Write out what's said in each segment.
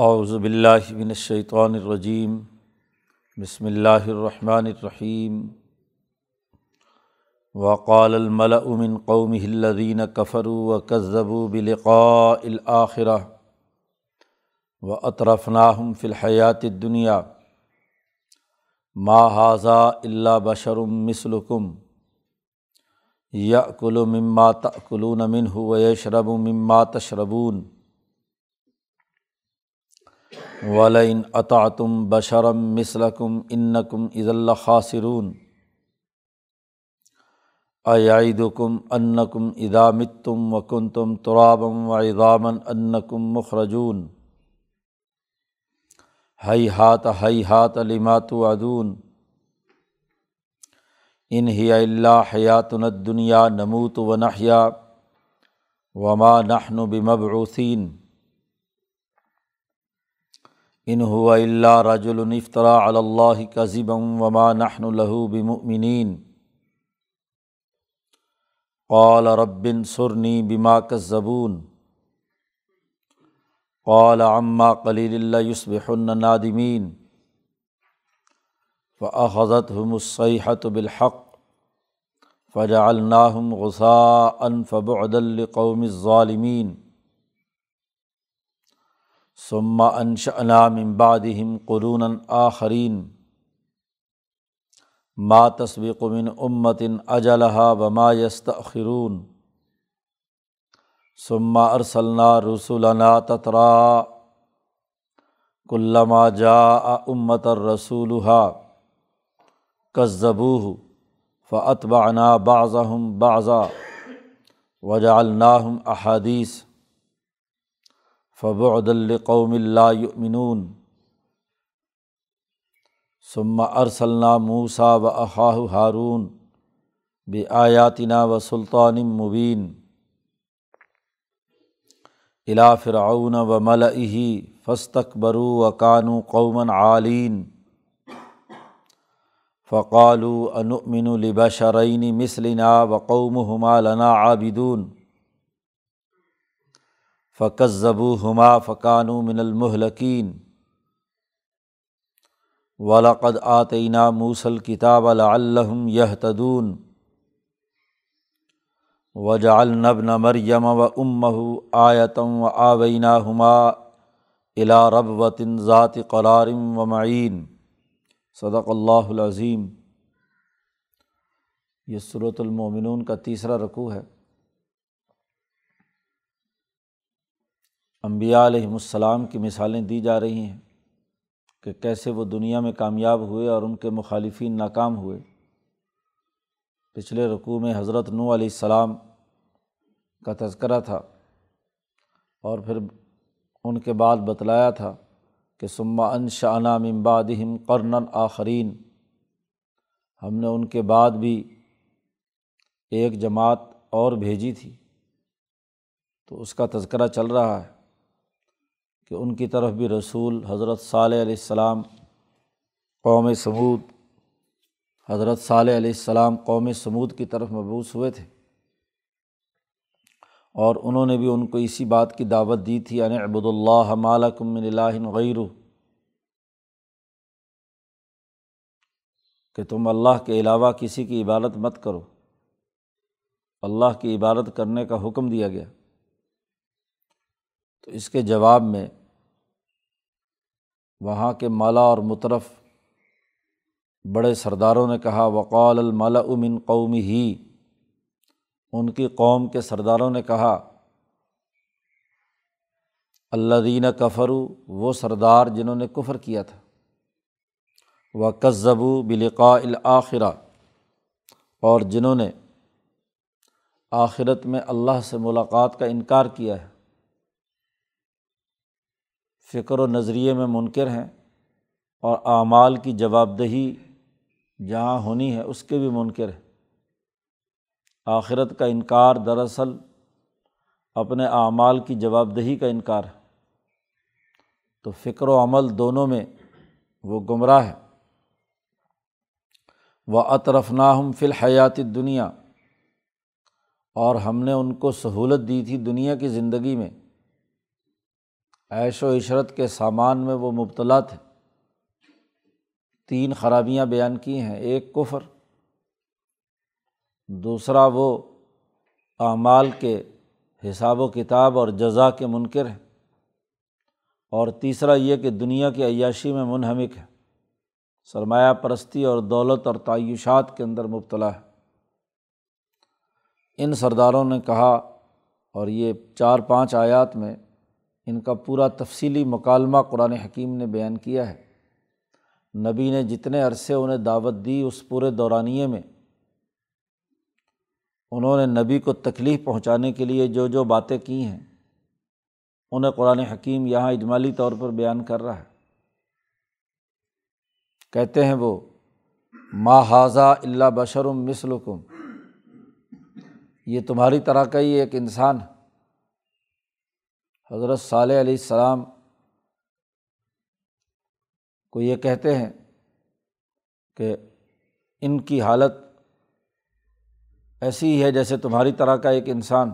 اعوذ باللہ من الشیطان الرجیم، بسم اللہ الرحمن الرحیم۔ وقال الملأ من قومه الذين كفروا وكذبوا بلقاء الآخرة وأطرفناهم في الحياة الدنيا ما هذا إلا بشر مثلكم يأكل مما تأكلون منه ويشرب مما تشربون۔ ولئن اطعتم بشرم مثلکم انکم اذ اللہ خاصرون ایعیدکم انکم اذا متم وکنتم ترابم و اضامن انکم مخرجون. ہی ہات ہی ہات لما توعدون. ان ہی اللہ حیاتن الدنیا نموت و نحیا وما نحن بمبعوثین. ان ہوا اللہ رج الفطرا اللّہ کذبم وما نحن له بمؤمنین قال ربن سرنی بما کذبون قال عما قلیل اللہ یصبح النادمین فأخذتهم الصيحة بالحق فجعلناهم غثاء فبعدا لقوم الظالمين. ثم انشأنا من بعدهم قرون آخرین۔ ما تسبق من امت اجلها وما يستأخرون ثم ارسلنا رسولنا تترا۔ كلما جاء امة رسولها كذبوه فأتبعنا بعضهم بعضا۔ وجعلناهم أحاديث فبعد القوم اللہ یؤمنون ثم ارسلنا موسا و احاہ ہارون بآیاتنا و سلطان مبین الا فرعون و ملئہ فاستکبروا و کانو قومن عالین فقالوا انؤمن لبشرین مثلنا و قومہما لنا عابدون. فقص ضبو ہما فقان من المحلقین ولاقد آتعینہ موسل کتاب الم یہ تدون وجا النب مریم و امہ آیتم و آبینہ ہما الا رب وطن ذات قرارم و معین۔ صدق اللہ العظیم۔ یہ صورت المومنون کا تیسرا رقوع ہے۔ امبیا علیہم السلام کی مثالیں دی جا رہی ہیں کہ کیسے وہ دنیا میں کامیاب ہوئے اور ان کے مخالفین ناکام ہوئے۔ پچھلے رقوع میں حضرت نو علیہ السلام کا تذکرہ تھا اور پھر ان کے بعد بتلایا تھا کہ سما ان شانہ ممبادہم قرن آخرین۔ ہم نے ان کے بعد بھی ایک جماعت اور بھیجی تھی۔ تو اس کا تذکرہ چل رہا ہے۔ کہ ان کی طرف بھی رسول حضرت صالح علیہ السلام قوم سمود، حضرت صالح علیہ السلام قوم سمود کی طرف مبوس ہوئے تھے۔ اور انہوں نے بھی ان کو اسی بات کی دعوت دی تھی یعنی عبد اللہ مالکم من اللہ غیر کہ تم اللہ کے علاوہ کسی کی عبادت مت کرو۔ اللہ کی عبادت کرنے کا حکم دیا گیا۔ تو اس کے جواب میں وہاں کے مالا اور مطرف بڑے سرداروں نے کہا، وقال الملا امن قومی ہی ان کی قوم کے سرداروں نے کہا اللہ دین کفرو وہ سردار جنہوں نے کفر کیا تھا۔ وہ قذبو بلقاء الآخرہ اور جنہوں نے آخرت میں اللہ سے ملاقات کا انکار کیا ہے۔ فکر و نظریے میں منکر ہیں اور اعمال کی جواب دہی جہاں ہونی ہے اس کے بھی منکر ہے آخرت کا انکار دراصل اپنے اعمال کی جواب دہی کا انکار ہے۔ تو فکر و عمل دونوں میں وہ گمراہ ہے وہ اطرف ناہم فی الحیات دنیا اور ہم نے ان کو سہولت دی تھی دنیا کی زندگی میں۔ عیش و عشرت کے سامان میں وہ مبتلا تھے۔ تین خرابیاں بیان کی ہیں، ایک کفر، دوسرا وہ اعمال کے حساب و کتاب اور جزا کے منکر ہیں، اور تیسرا یہ کہ دنیا کی عیاشی میں منہمک ہے سرمایہ پرستی اور دولت اور تعیشات کے اندر مبتلا ہے ان سرداروں نے کہا، اور یہ چار پانچ آیات میں ان کا پورا تفصیلی مکالمہ قرآن حکیم نے بیان کیا ہے۔ نبی نے جتنے عرصے انہیں دعوت دی اس پورے دورانیے میں، انہوں نے نبی کو تکلیف پہنچانے کے لیے جو جو باتیں کی ہیں، انہیں قرآن حکیم یہاں اجمالی طور پر بیان کر رہا ہے۔ کہتے ہیں وہ، ما حاضہ اللہ بشرم مثلکم یہ تمہاری طرح کا ہی ایک انسان حضرت صالح علیہ السلام کو یہ کہتے ہیں کہ ان کی حالت ایسی ہی ہے جیسے تمہاری طرح کا ایک انسان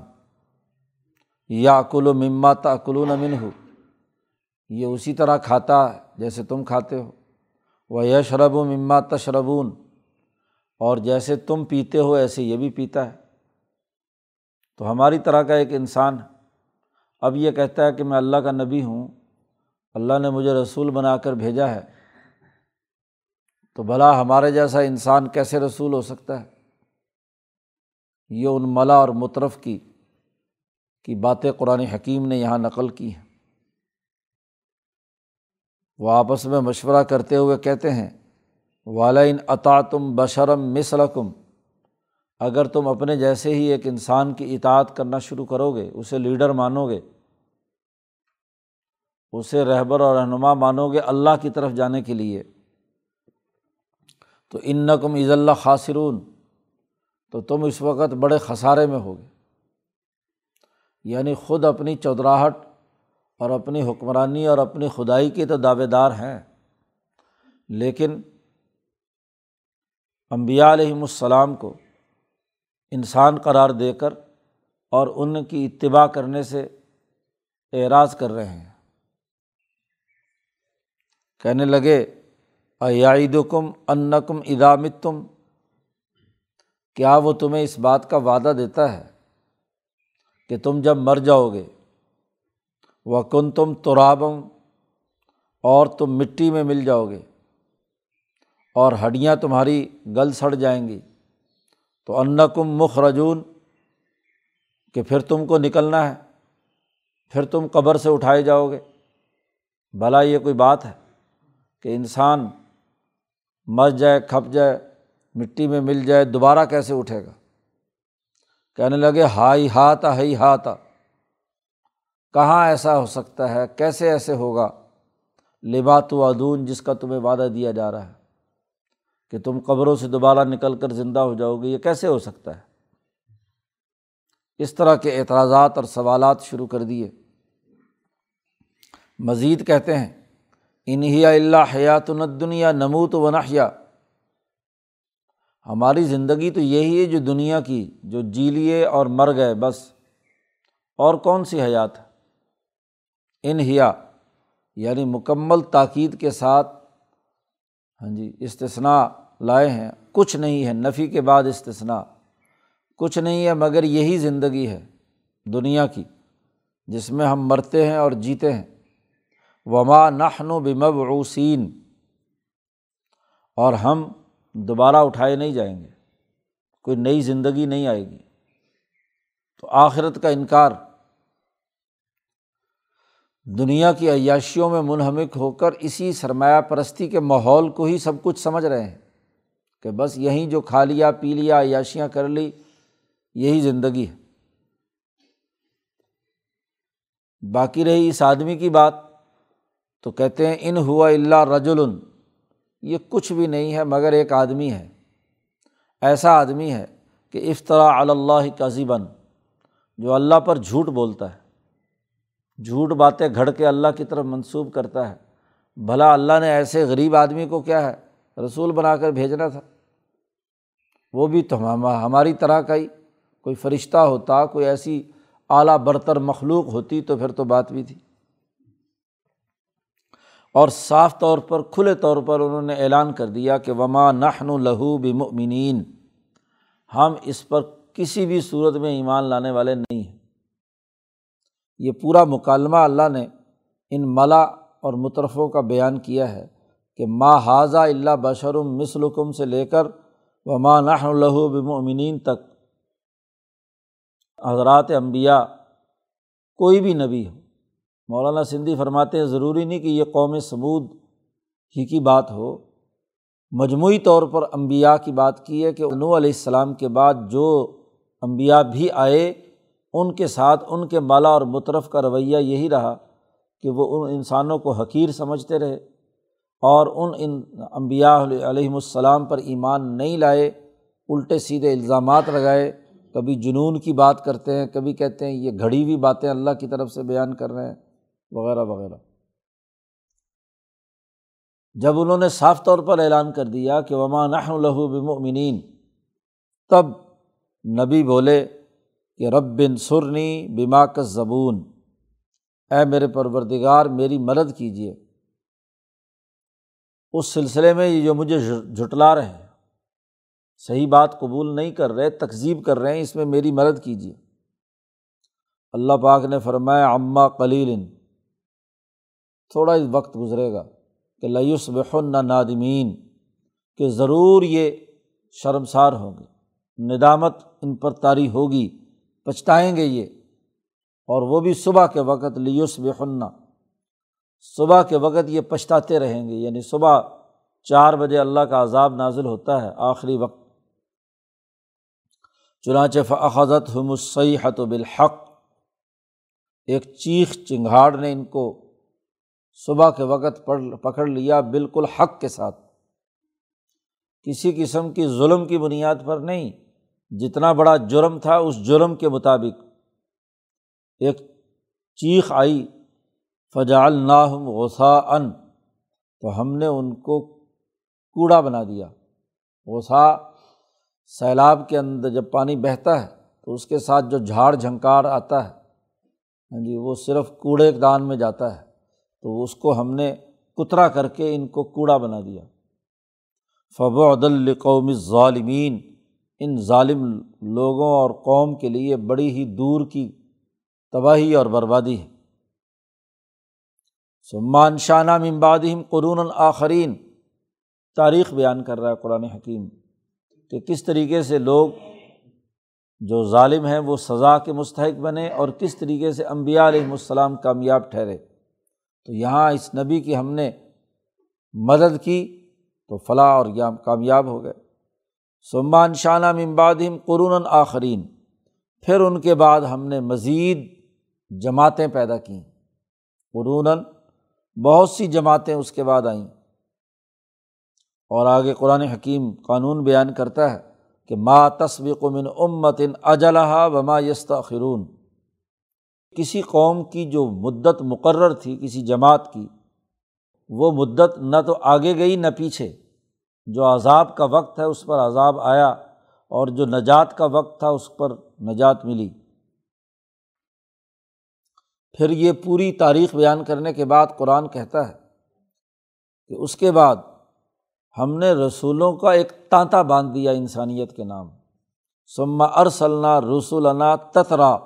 یا کل و مما کلو نمن ہو یہ اسی طرح کھاتا ہے جیسے تم کھاتے ہو۔ وہ یشرب و مما تشربون، اور جیسے تم پیتے ہو ایسے یہ بھی پیتا ہے۔ تو ہماری طرح کا ایک انسان اب یہ کہتا ہے کہ میں اللہ کا نبی ہوں، اللہ نے مجھے رسول بنا کر بھیجا ہے، تو بھلا ہمارے جیسا انسان کیسے رسول ہو سکتا ہے؟ یہ ان ملا اور مطرف کی کی باتیں قرآن حکیم نے یہاں نقل کی ہیں۔ وہ آپس میں مشورہ کرتے ہوئے کہتے ہیں والین عطا تم بشرم مسلکم اگر تم اپنے جیسے ہی ایک انسان کی اطاعت کرنا شروع کرو گے، اسے لیڈر مانو گے، اسے رہبر اور رہنما مانو گے اللہ کی طرف جانے کے لیے، تو ان نقم عز اللہ خاصرون تو تم اس وقت بڑے خسارے میں ہوگے۔ یعنی خود اپنی چودراہٹ اور اپنی حکمرانی اور اپنی خدائی کے تو دعوے دار ہیں۔ لیکن امبیا علیہم السلام کو انسان قرار دے کر اور ان کی اتباع کرنے سے اعراض کر رہے ہیں۔ کہنے لگے ایاید کم انکم ادامت تم کیا وہ تمہیں اس بات کا وعدہ دیتا ہے کہ تم جب مر جاؤ گے وہ کن تم ترابم اور تم مٹی میں مل جاؤ گے اور ہڈیاں تمہاری گل سڑ جائیں گی۔ تو انکم مخرجون، کہ پھر تم کو نکلنا ہے، پھر تم قبر سے اٹھائے جاؤ گے۔ بھلا یہ کوئی بات ہے کہ انسان مر جائے، کھپ جائے، مٹی میں مل جائے، دوبارہ کیسے اٹھے گا؟ کہنے لگے، ہائی ہاتھ ہائی ہاتھ کہاں ایسا ہو سکتا ہے؟ کیسے ایسے ہوگا؟ لبات و ادون جس کا تمہیں وعدہ دیا جا رہا ہے۔ کہ تم قبروں سے دوبارہ نکل کر زندہ ہو جاؤ گے، یہ کیسے ہو سکتا ہے؟ اس طرح کے اعتراضات اور سوالات شروع کر دیے۔ مزید کہتے ہیں انہیا اللہ حیات الدنیا نموت و نحیا۔ ہماری زندگی تو یہی ہے جو دنیا کی، جو جی لیے اور مر گئے، بس۔ اور کون سی حیات؟ ہے انہیا یعنی مکمل تاکید کے ساتھ ہاں جی استثنا لائے ہیں۔ کچھ نہیں ہے، نفی کے بعد استثنا کچھ نہیں ہے، مگر یہی زندگی ہے، دنیا کی، جس میں ہم مرتے ہیں اور جیتے ہیں۔ وما نخن و بمبعوسین اور ہم دوبارہ اٹھائے نہیں جائیں گے۔ کوئی نئی زندگی نہیں آئے گی۔ تو آخرت کا انکار۔ دنیا کی عیاشیوں میں منہمک ہو کر اسی سرمایہ پرستی کے ماحول کو ہی سب کچھ سمجھ رہے ہیں کہ بس یہیں جو کھا لیا، پی لیا، عیاشیاں کر لی، یہی زندگی ہے۔ باقی رہی اس آدمی کی بات تو کہتے ہیں، ان ہوا اللہ رجل یہ کچھ بھی نہیں ہے، مگر ایک آدمی ہے۔ ایسا آدمی ہے کہ افطرا اللہ کا جو اللہ پر جھوٹ بولتا ہے۔ جھوٹ باتیں گھڑ کے اللہ کی طرف منسوب کرتا ہے۔ بھلا اللہ نے ایسے غریب آدمی کو کیا ہے؟ رسول بنا کر بھیجنا تھا۔ وہ بھی تو ہماری طرح کا ہی۔ کوئی فرشتہ ہوتا، کوئی ایسی اعلیٰ برتر مخلوق ہوتی تو پھر تو بات بھی تھی۔ اور صاف طور پر، کھلے طور پر انہوں نے اعلان کر دیا کہ وما نحن لہو بمؤمنین ہم اس پر کسی بھی صورت میں ایمان لانے والے نہیں ہیں۔ یہ پورا مکالمہ اللہ نے ان ملا اور مترفوں کا بیان کیا ہے کہ ما حاضہ اللہ بشرم مثلکم سے لے کر وما نحن لہو بمؤمنین تک حضرات انبیاء کوئی بھی نبی ہو۔ مولانا سندھی فرماتے ہیں، ضروری نہیں کہ یہ قوم سمود ہی کی بات ہو۔ مجموعی طور پر امبیا کی بات کی ہے کہ انو علیہ السلام کے بعد جو امبیا بھی آئے ان کے ساتھ ان کے مالا اور مطرف کا رویہ یہی رہا کہ وہ ان انسانوں کو حقیر سمجھتے رہے اور ان ان امبیا علیہم السلام پر ایمان نہیں لائے، الٹے سیدھے الزامات لگائے، کبھی جنون کی بات کرتے ہیں، کبھی کہتے ہیں یہ گھڑی ہوئی باتیں اللہ کی طرف سے بیان کر رہے ہیں، وغیرہ وغیرہ۔ جب انہوں نے صاف طور پر اعلان کر دیا کہ وما نحن لہو بمؤمنین تب نبی بولے کہ رب بن سرنی بما کا زبون اے میرے پروردگار، میری مدد کیجیے۔ اس سلسلے میں یہ جو مجھے جھٹلا رہے ہیں، صحیح بات قبول نہیں کر رہے تقزیب کر رہے ہیں، اس میں میری مدد کیجیے۔ اللہ پاک نے فرمایا اماں کلیل تھوڑا ہی وقت گزرے گا کہ لیوس بحن نادمین، کہ ضرور یہ شرمسار ہوں گے، ندامت ان پر طاری ہوگی۔ پچھتائیں گے یہ۔ اور وہ بھی صبح کے وقت لیوس بحنا صبح کے وقت یہ پچھتاتے رہیں گے یعنی صبح چار بجے اللہ کا عذاب نازل ہوتا ہے آخری وقت۔ چنانچہ فضت حمصحت و بالحق۔ ایک چیخ چنگھاڑ نے ان کو صبح کے وقت پکڑ لیا بالکل حق کے ساتھ۔ کسی قسم کی ظلم کی بنیاد پر نہیں۔ جتنا بڑا جرم تھا اس جرم کے مطابق ایک چیخ آئی فجال ناہم غسا ان تو ہم نے ان کو کوڑا بنا دیا۔ غسا سیلاب کے اندر جب پانی بہتا ہے، تو اس کے ساتھ جو جھاڑ جھنکار آتا ہے ہاں جی وہ صرف کوڑے دان میں جاتا ہے، تو اس کو ہم نے کترا کر کے ان کو کوڑا بنا دیا۔ فب القوم ظالمین ان ظالم لوگوں اور قوم کے لیے بڑی ہی دور کی تباہی اور بربادی ہے۔ سمان شانہ ممبادم قرون آخرین۔ تاریخ بیان کر رہا ہے قرآن حکیم کہ کس طریقے سے لوگ جو ظالم ہیں وہ سزا کے مستحق بنے اور کس طریقے سے امبیا علیہم السلام کامیاب ٹھہرے۔ تو یہاں اس نبی کی ہم نے مدد کی تو فلاح اور کامیاب ہو گئے۔ سمان شانہ ممبادم قرون آخرین۔ پھر ان کے بعد ہم نے مزید جماعتیں پیدا کیں۔ قرون بہت سی جماعتیں اس کے بعد آئیں۔ اور آگے قرآن حکیم قانون بیان کرتا ہے کہ ما تصویق من امتن اجلحہ وما یستا خرون کسی قوم کی جو مدت مقرر تھی، کسی جماعت کی، وہ مدت نہ تو آگے گئی نہ پیچھے۔ جو عذاب کا وقت ہے اس پر عذاب آیا اور جو نجات کا وقت تھا اس پر نجات ملی۔ پھر یہ پوری تاریخ بیان کرنے کے بعد قرآن کہتا ہے کہ اس کے بعد ہم نے رسولوں کا ایک تانتا باندھ دیا انسانیت کے نام۔ سما ارسلنا رسولنا تترا۔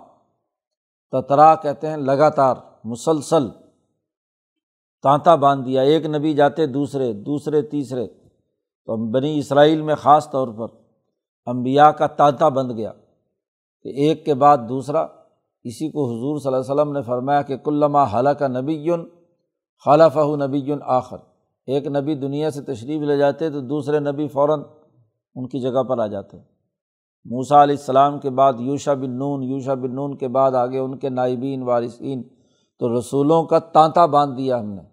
تترا کہتے ہیں لگاتار، مسلسل۔ تانتا باندھ دیا، ایک نبی جاتے دوسرے دوسرے، تیسرے۔ تو بنی اسرائیل میں خاص طور پر امبیا کا تانتا بند گیا کہ ایک کے بعد دوسرا۔ اسی کو حضور صلی اللہ علیہ وسلم نے فرمایا کہ کلّہ حلق کا نبی خالف نبی آخر۔ ایک نبی دنیا سے تشریف لے جاتے تو دوسرے نبی فوراً ان کی جگہ پر آ جاتے۔ موسا علیہ السلام کے بعد یوشا بن نون یوشا بن نون کے بعد آگے ان کے نائبین، وارثین۔ تو رسولوں کا تانتا باندھ دیا ہم نے۔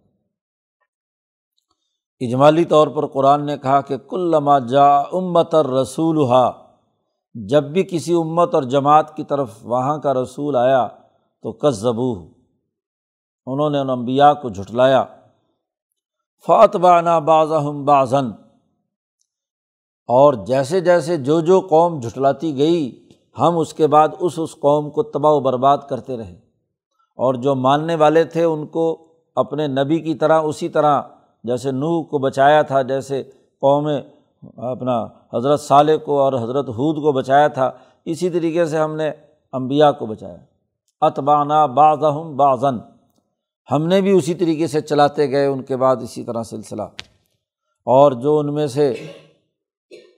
اجمالی طور پر قرآن نے کہا کہ کل لمہ جا امت اور رسول ہا جب بھی کسی امت اور جماعت کی طرف وہاں کا رسول آیا تو کس انہوں نے ان انبیاء کو جھٹلایا۔ فاتبانہ باز ہم بازن اور جیسے جیسے جو جو قوم جھٹلاتی گئی، ہم اس کے بعد اس اس قوم کو تباہ و برباد کرتے رہے۔ اور جو ماننے والے تھے، ان کو اپنے نبی کی طرح اسی طرح جیسے نوح کو بچایا تھا، جیسے قوم، اپنا حضرت صالح کو اور حضرت حود کو بچایا تھا، اسی طریقے سے ہم نے امبیا کو بچایا۔ اتبانہ بعض بعضن ہم نے بھی اسی طریقے سے چلاتے گئے، ان کے بعد اسی طرح سلسلہ۔ اور جو ان میں سے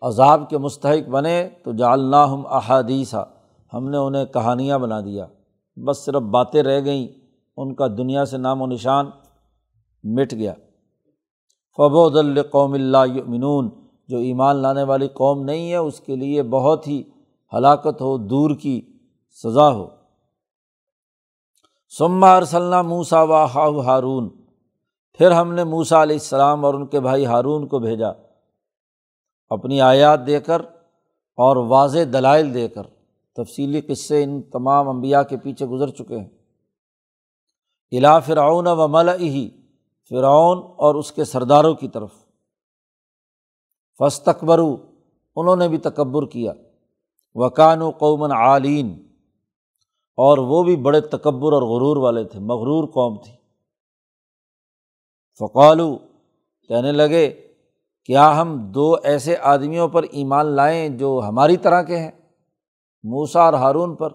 عذاب کے مستحق بنے، تو جالنا ہم احادیثہ ہم نے انہیں کہانیاں بنا دیا۔ بس صرف باتیں رہ گئیں، ان کا دنیا سے نام و نشان مٹ گیا۔ فبود القوم اللہ منون جو ایمان لانے والی قوم نہیں ہے، اس کے لیے بہت ہی ہلاکت ہو، دور کی سزا ہو۔ سما ارسلّہ موسا و ہارون پھر ہم نے موسا علیہ السلام اور ان کے بھائی ہارون کو بھیجا۔ اپنی آیات دے کر اور واضح دلائل دے کر۔ تفصیلی قصے ان تمام انبیاء کے پیچھے گزر چکے ہیں۔ الا فرعون و مل ہی فرعون اور اس کے سرداروں کی طرف۔ فس تقبرو انہوں نے بھی تکبر کیا۔ وکان و قومن عالین، اور وہ بھی بڑے تکبر اور غرور والے تھے، مغرور قوم تھی۔ فقالو کہنے لگے، کیا ہم دو ایسے آدمیوں پر ایمان لائیں جو ہماری طرح کے ہیں موسا اور ہارون پر؟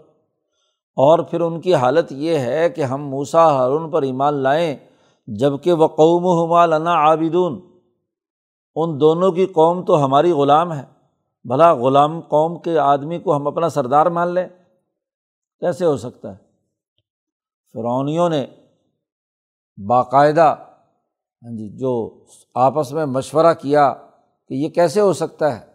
اور پھر ان کی حالت یہ ہے کہ ہم موسا ہارون پر ایمان لائیں جبکہ وہ قوم و لنا عابدون۔ ان دونوں کی قوم تو ہماری غلام ہے۔ بھلا غلام قوم کے آدمی کو ہم اپنا سردار مان لیں۔ کیسے ہو سکتا ہے؟ فرونیوں نے باقاعدہ ہاں جی جو آپس میں مشورہ کیا کہ یہ کیسے ہو سکتا ہے؟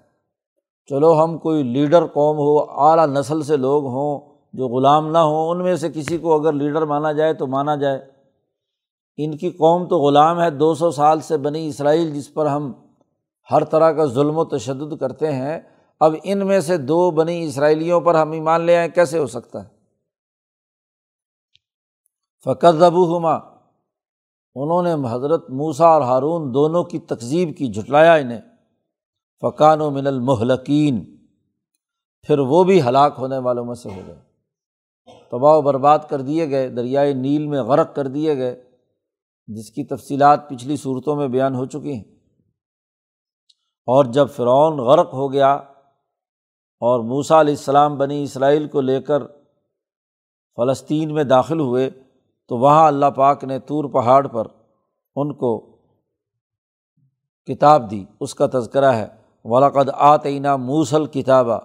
چلو ہم کوئی لیڈر قوم ہو، اعلیٰ نسل سے لوگ ہوں، جو غلام نہ ہوں، ان میں سے کسی کو اگر لیڈر مانا جائے تو مانا جائے۔ ان کی قوم تو غلام ہے، دو سو سال سے بنی اسرائیل، جس پر ہم ہر طرح کا ظلم و تشدد کرتے ہیں۔ اب ان میں سے دو بنی اسرائیلیوں پر ہم ایمان لے آئیں کیسے ہو سکتا ہے؟ فقر ربو ہما انہوں نے حضرت موسا اور ہارون دونوں کی تقزیب کی، جھٹلایا انہیں۔ فقان و من المحلقین پھر وہ بھی ہلاک ہونے والوں میں سے ہو گئے۔ تباہ و برباد کر دیے گئے، دریائے نیل میں غرق کر دیے گئے۔ جس کی تفصیلات پچھلی صورتوں میں بیان ہو چکی ہیں۔ اور جب فرعون غرق ہو گیا اور موسا علیہ السلام بنی اسرائیل کو لے کر فلسطین میں داخل ہوئے، تو وہاں اللہ پاک نے طور پہاڑ پر ان کو کتاب دی۔ اس کا تذکرہ ہے ولاقد آتعینہ موسل کتابہ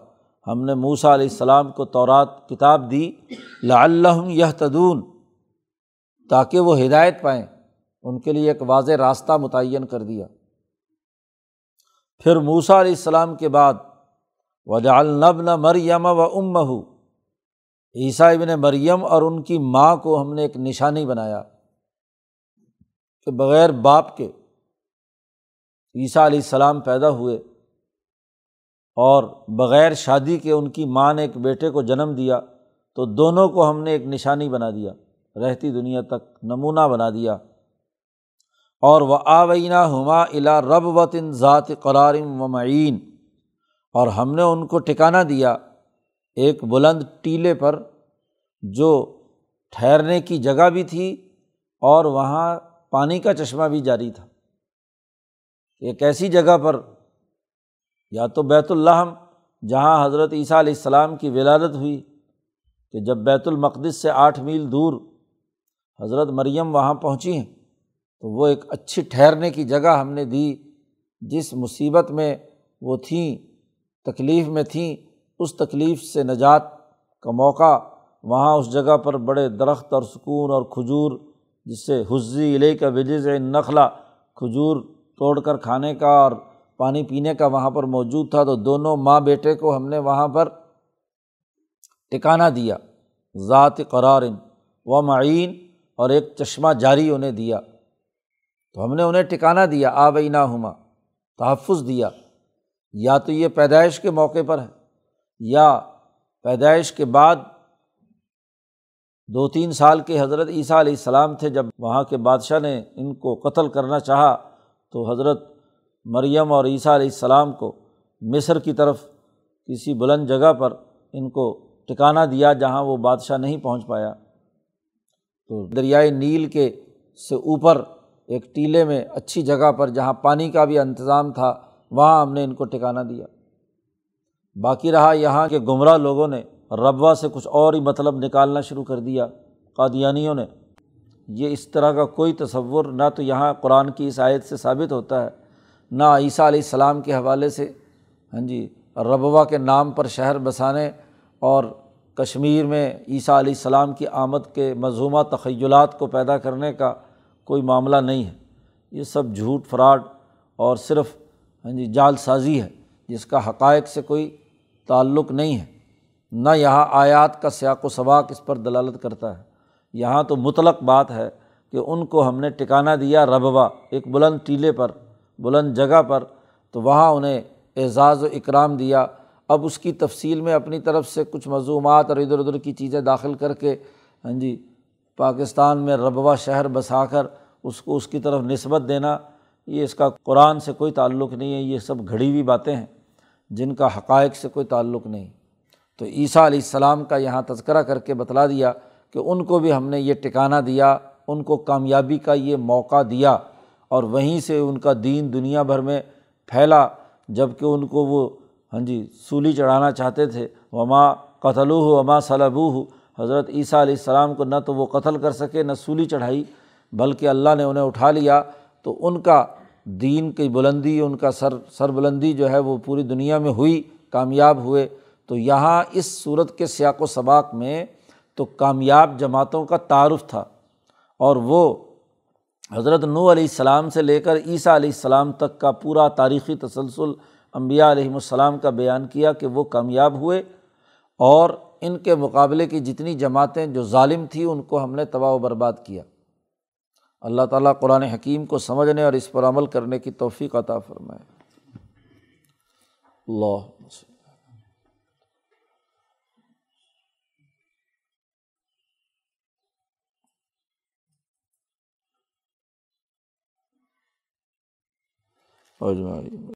ہم نے موسا علیہ السلام کو تورات کتاب دی لعلہم یہ تدون تاکہ وہ ہدایت پائیں۔ ان کے لیے ایک واضح راستہ متعین کر دیا۔ پھر موسا علیہ السلام کے بعد وجا النب نہ مریم و ام عیسیٰ ابن مریم اور ان کی ماں کو ہم نے ایک نشانی بنایا کہ بغیر باپ کے عیسیٰ علیہ السلام پیدا ہوئے اور بغیر شادی کے ان کی ماں نے ایک بیٹے کو جنم دیا، تو دونوں کو ہم نے ایک نشانی بنا دیا، رہتی دنیا تک نمونہ بنا دیا۔ اور وہ آوینہ ہما الا رب وطن ذات قرارم و معین اور ہم نے ان کو ٹکانا دیا ایک بلند ٹیلے پر جو ٹھہرنے کی جگہ بھی تھی اور وہاں پانی کا چشمہ بھی جاری تھا۔ ایک ایسی جگہ پر یا تو بیت الحم جہاں حضرت عیسیٰ علیہ السلام کی ولادت ہوئی، کہ جب بیت المقدس سے آٹھ میل دور حضرت مریم وہاں پہنچی ہیں۔ تو وہ ایک اچھی ٹھہرنے کی جگہ ہم نے دی، جس مصیبت میں وہ تھیں، تکلیف میں تھیں، اس تکلیف سے نجات کا موقع وہاں اس جگہ پر بڑے درخت اور سکون اور کھجور، جس سے حزی علیہ کا وجز نخلا کھجور توڑ کر کھانے کا اور پانی پینے کا وہاں پر موجود تھا، تو دونوں ماں بیٹے کو ہم نے وہاں پر ٹکانا دیا، ذات قرار و معین اور ایک چشمہ جاری انہیں دیا۔ تو ہم نے انہیں ٹکانا دیا آبینہ ہما تحفظ دیا۔ یا تو یہ پیدائش کے موقع پر ہے، یا پیدائش کے بعد دو تین سال کے حضرت عیسیٰ علیہ السلام تھے، جب وہاں کے بادشاہ نے ان کو قتل کرنا چاہا، تو حضرت مریم اور عیسیٰ علیہ السلام کو مصر کی طرف کسی بلند جگہ پر ان کو ٹکانا دیا جہاں وہ بادشاہ نہیں پہنچ پایا۔ تو دریائے نیل کے سے اوپر ایک ٹیلے میں اچھی جگہ پر جہاں پانی کا بھی انتظام تھا، وہاں ہم نے ان کو ٹھکانا دیا۔ باقی رہا یہاں کے گمراہ لوگوں نے ربوا سے کچھ اور ہی مطلب نکالنا شروع کر دیا۔ قادیانیوں نے۔ یہ اس طرح کا کوئی تصور نہ تو یہاں قرآن کی اس آیت سے ثابت ہوتا ہے، نہ عیسیٰ علیہ السلام کے حوالے سے۔ ہاں جی ربوا کے نام پر شہر بسانے اور کشمیر میں عیسیٰ علیہ السلام کی آمد کے مضمومہ تخیلات کو پیدا کرنے کا کوئی معاملہ نہیں ہے۔ یہ سب جھوٹ فراڈ اور صرف ہاں جی جال سازی ہے، جس کا حقائق سے کوئی تعلق نہیں ہے۔ نہ یہاں آیات کا سیاق و سباق اس پر دلالت کرتا ہے۔ یہاں تو مطلق بات ہے کہ ان کو ہم نے ٹکانا دیا ربوا ایک بلند ٹیلے پر، بلند جگہ پر، تو وہاں انہیں اعزاز و اکرام دیا۔ اب اس کی تفصیل میں اپنی طرف سے کچھ مضومات اور ادھر ادھر کی چیزیں داخل کر کے ہاں جی پاکستان میں ربوا شہر بسا کر اس کو اس کی طرف نسبت دینا، یہ اس کا قرآن سے کوئی تعلق نہیں ہے، یہ سب گھڑی ہوئی باتیں ہیں، جن کا حقائق سے کوئی تعلق نہیں۔ تو عیسیٰ علیہ السلام کا یہاں تذکرہ کر کے بتلا دیا کہ ان کو بھی ہم نے یہ ٹکانا دیا، ان کو کامیابی کا یہ موقع دیا اور وہیں سے ان کا دین دنیا بھر میں پھیلا جبکہ ان کو وہ ہاں جی سولی چڑھانا چاہتے تھے۔ وما قتل ہو وما صلبو ہو حضرت عیسیٰ علیہ السلام کو نہ تو وہ قتل کر سکے، نہ سولی چڑھائی، بلکہ اللہ نے انہیں اٹھا لیا۔ تو ان کا دین کی بلندی، ان کا سر سر بلندی جو ہے وہ پوری دنیا میں ہوئی، کامیاب ہوئے۔ تو یہاں اس صورت کے سیاق و سباق میں تو کامیاب جماعتوں کا تعارف تھا۔ اور وہ حضرت نو علیہ السلام سے لے کر عیسیٰ علیہ السلام تک کا پورا تاریخی تسلسل امبیا علیہم السلام کا بیان کیا کہ وہ کامیاب ہوئے۔ اور ان کے مقابلے کی جتنی جماعتیں جو ظالم تھیں ان کو ہم نے تباہ و برباد کیا۔ اللہ تعالیٰ قرآن حکیم کو سمجھنے اور اس پر عمل کرنے کی توفیق عطا فرمائے۔ اللہ۔ اجمعین